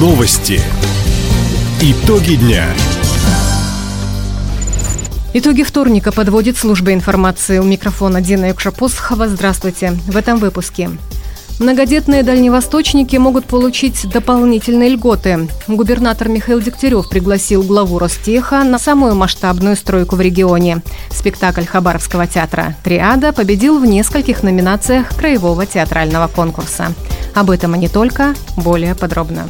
Новости. Итоги дня. Итоги вторника подводит служба информации. У микрофона Дина Юкшапосхова. Здравствуйте. В этом выпуске. Многодетные дальневосточники могут получить дополнительные льготы. Губернатор Михаил Дегтярев пригласил главу Ростеха на самую масштабную стройку в регионе. Спектакль Хабаровского театра «Триада» победил в нескольких номинациях краевого театрального конкурса. Об этом и не только, более подробно.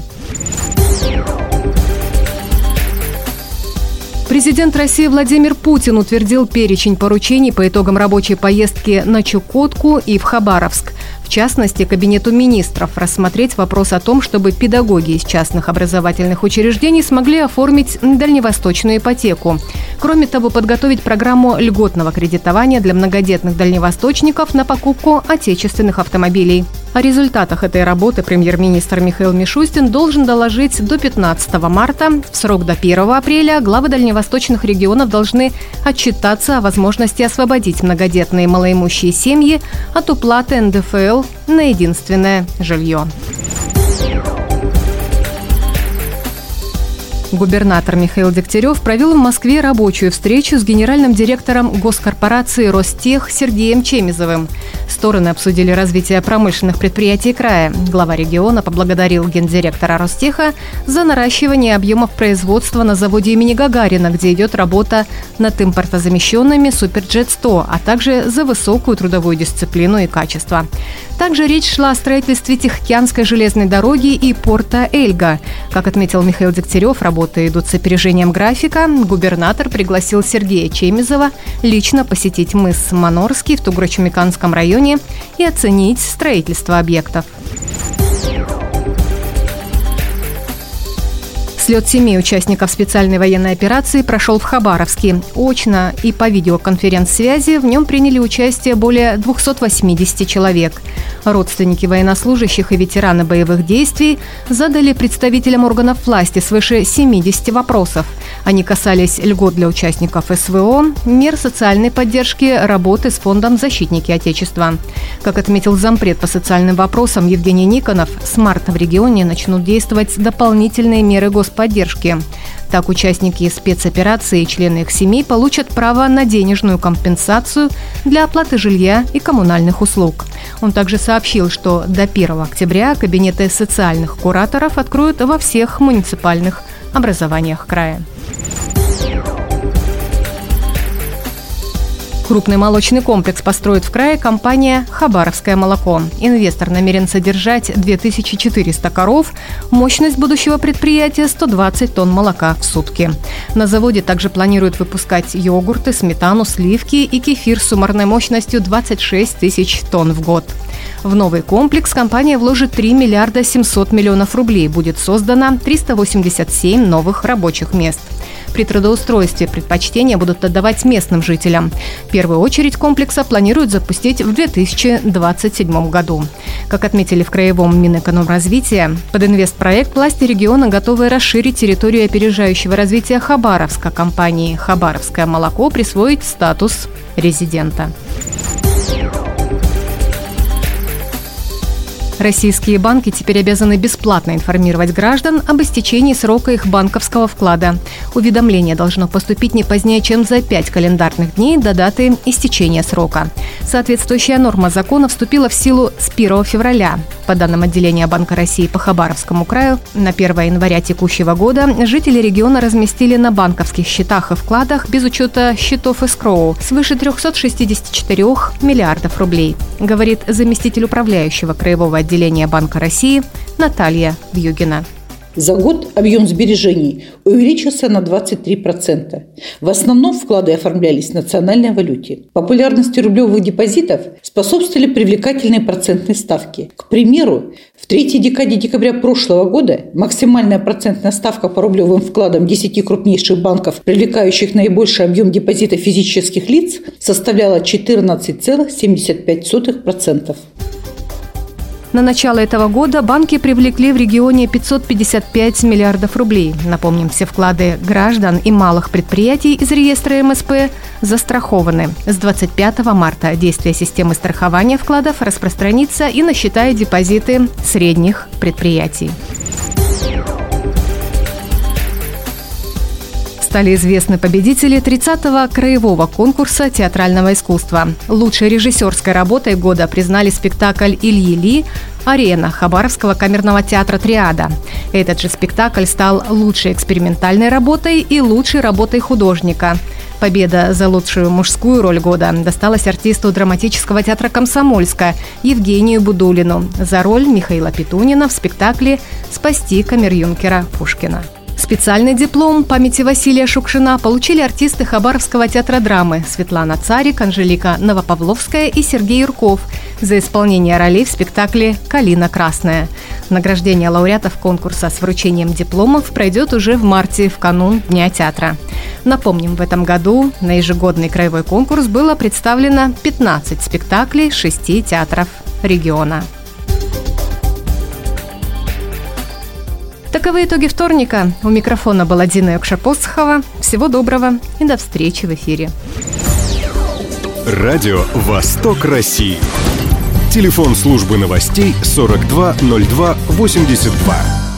Президент России Владимир Путин утвердил перечень поручений по итогам рабочей поездки на Чукотку и в Хабаровск. В частности, Кабинету министров рассмотреть вопрос о том, чтобы педагоги из частных образовательных учреждений смогли оформить дальневосточную ипотеку. Кроме того, подготовить программу льготного кредитования для многодетных дальневосточников на покупку отечественных автомобилей. О результатах этой работы премьер-министр Михаил Мишустин должен доложить до 15 марта. В срок до 1 апреля главы дальневосточных регионов должны отчитаться о возможности освободить многодетные малоимущие семьи от уплаты НДФЛ на единственное жилье. Губернатор Михаил Дегтярев провел в Москве рабочую встречу с генеральным директором госкорпорации «Ростех» Сергеем Чемизовым. Стороны обсудили развитие промышленных предприятий края. Глава региона поблагодарил гендиректора Ростеха за наращивание объемов производства на заводе имени Гагарина, где идет работа над импортозамещенными Суперджет-100, а также за высокую трудовую дисциплину и качество. Также речь шла о строительстве Тихоокеанской железной дороги и порта Эльга. Как отметил Михаил Дегтярев, работы идут с опережением графика. Губернатор пригласил Сергея Чемизова лично посетить мыс Манорский в Тугро-Чумиканском районе и оценить строительство объектов. Слет семи участников специальной военной операции прошел в Хабаровске. Очно и по видеоконференц-связи в нем приняли участие более 280 человек. Родственники военнослужащих и ветераны боевых действий задали представителям органов власти свыше 70 вопросов. Они касались льгот для участников СВО, мер социальной поддержки, работы с фондом «Защитники Отечества». Как отметил зампред по социальным вопросам Евгений Никонов, с марта в регионе начнут действовать дополнительные меры господдержки. Так, участники спецоперации и члены их семей получат право на денежную компенсацию для оплаты жилья и коммунальных услуг. Он также сообщил, что до 1 октября кабинеты социальных кураторов откроют во всех муниципальных образованиях края. Крупный молочный комплекс построит в крае компания «Хабаровское молоко». Инвестор намерен содержать 2400 коров. Мощность будущего предприятия – 120 тонн молока в сутки. На заводе также планируют выпускать йогурты, сметану, сливки и кефир с суммарной мощностью 26 тысяч тонн в год. В новый комплекс компания вложит 3 миллиарда 700 миллионов рублей. Будет создано 387 новых рабочих мест. При трудоустройстве предпочтения будут отдавать местным жителям. Первую очередь комплекса планируют запустить в 2027 году. Как отметили в Краевом Минэкономразвития, под инвестпроект власти региона готовы расширить территорию опережающего развития Хабаровска. Компании «Хабаровское молоко» присвоить статус резидента. Российские банки теперь обязаны бесплатно информировать граждан об истечении срока их банковского вклада. Уведомление должно поступить не позднее, чем за пять календарных дней до даты истечения срока. Соответствующая норма закона вступила в силу с 1 февраля. По данным отделения Банка России по Хабаровскому краю, на 1 января текущего года жители региона разместили на банковских счетах и вкладах без учета счетов эскроу свыше 364 миллиардов рублей, говорит заместитель управляющего краевого отделения отделения Банка России Наталья Вьюгина. За год объем сбережений увеличился на 23%. В основном вклады оформлялись в национальной валюте. Популярности рублевых депозитов способствовали привлекательные процентные ставки. К примеру, в третьей декаде декабря прошлого года максимальная процентная ставка по рублевым вкладам 10 крупнейших банков, привлекающих наибольший объем депозитов физических лиц, составляла 14,75%. На начало этого года банки привлекли в регионе 555 миллиардов рублей. Напомним, все вклады граждан и малых предприятий из реестра МСП застрахованы. С 25 марта действие системы страхования вкладов распространится и на счета и депозиты средних предприятий. Стали известны победители 30-го краевого конкурса театрального искусства. Лучшей режиссерской работой года признали спектакль Ильи Ли «Арена» Хабаровского камерного театра «Триада». Этот же спектакль стал лучшей экспериментальной работой и лучшей работой художника. Победа за лучшую мужскую роль года досталась артисту драматического театра «Комсомольска» Евгению Будулину за роль Михаила Петунина в спектакле «Спасти камер-юнкера Пушкина». Специальный диплом памяти Василия Шукшина получили артисты Хабаровского театра драмы Светлана Царик, Анжелика Новопавловская и Сергей Юрков за исполнение ролей в спектакле «Калина красная». Награждение лауреатов конкурса с вручением дипломов пройдет уже в марте, в канун Дня театра. Напомним, в этом году на ежегодный краевой конкурс было представлено 15 спектаклей шести театров региона. Таковы итоги вторника. У микрофона была Дина Юкшапосхова. Всего доброго и до встречи в эфире. Радио «Восток России». Телефон службы новостей 420282.